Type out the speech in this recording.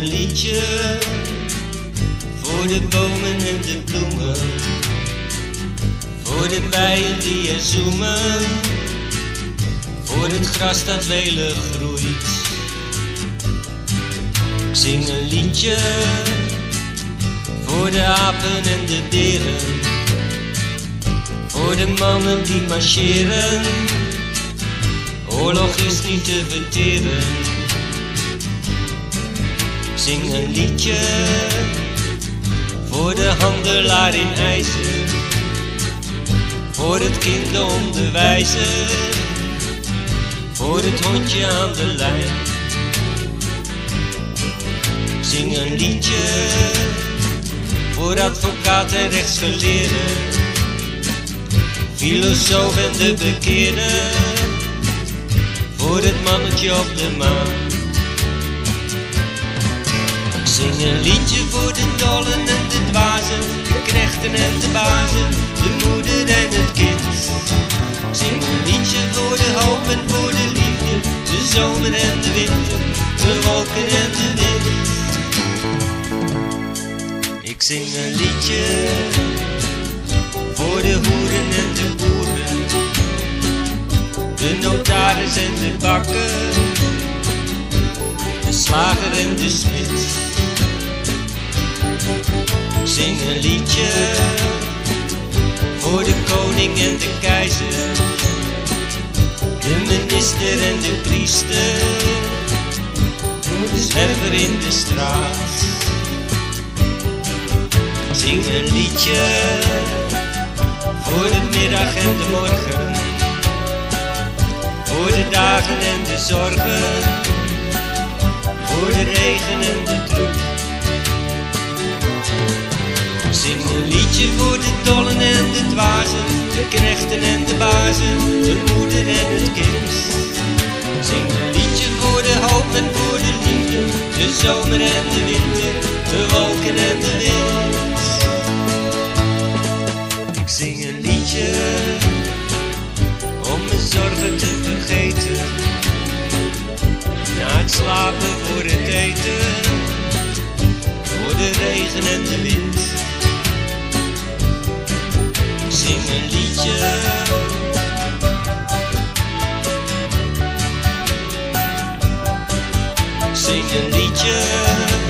een liedje voor de bomen en de bloemen, voor de bijen die er zoemen, voor het gras dat welig groeit. Zing een liedje voor de apen en de beren, voor de mannen die marcheren. Oorlog is niet te verteren. Zing een liedje. Voor de handelaar in ijzer, voor het kind de onderwijzer, voor het hondje aan de lijn. Zing een liedje. Voor advocaat en rechtsgeleerden, filosoof en de bekeerde, voor het mannetje op de maan. Zing een liedje voor de dollen en de dwazen, de knechten en de bazen, de moeder en het kind. Zing een liedje voor de hoop en voor de liefde, de zomer en de winter, de wolken en de wind. Ik zing een liedje voor de hoeren en de boeren, de notaris en de bakker, de slager en de smid. Zing een liedje voor de koning en de keizer, de minister en de priester, de zwerver in de straat. Zing een liedje voor de middag en de morgen, voor de dagen en de zorgen, voor de regen en de troep. Zing een liedje voor de dollen en de dwazen, de knechten en de bazen, de moeder en het kind. Zing een liedje voor de hoop en voor de liefde, de zomer en de winter, de wolken en de wind. Ik zing een liedje om mijn zorgen te vergeten, na het slapen voor het eten, voor de regen en de wind. Zing een liedje. Zing een liedje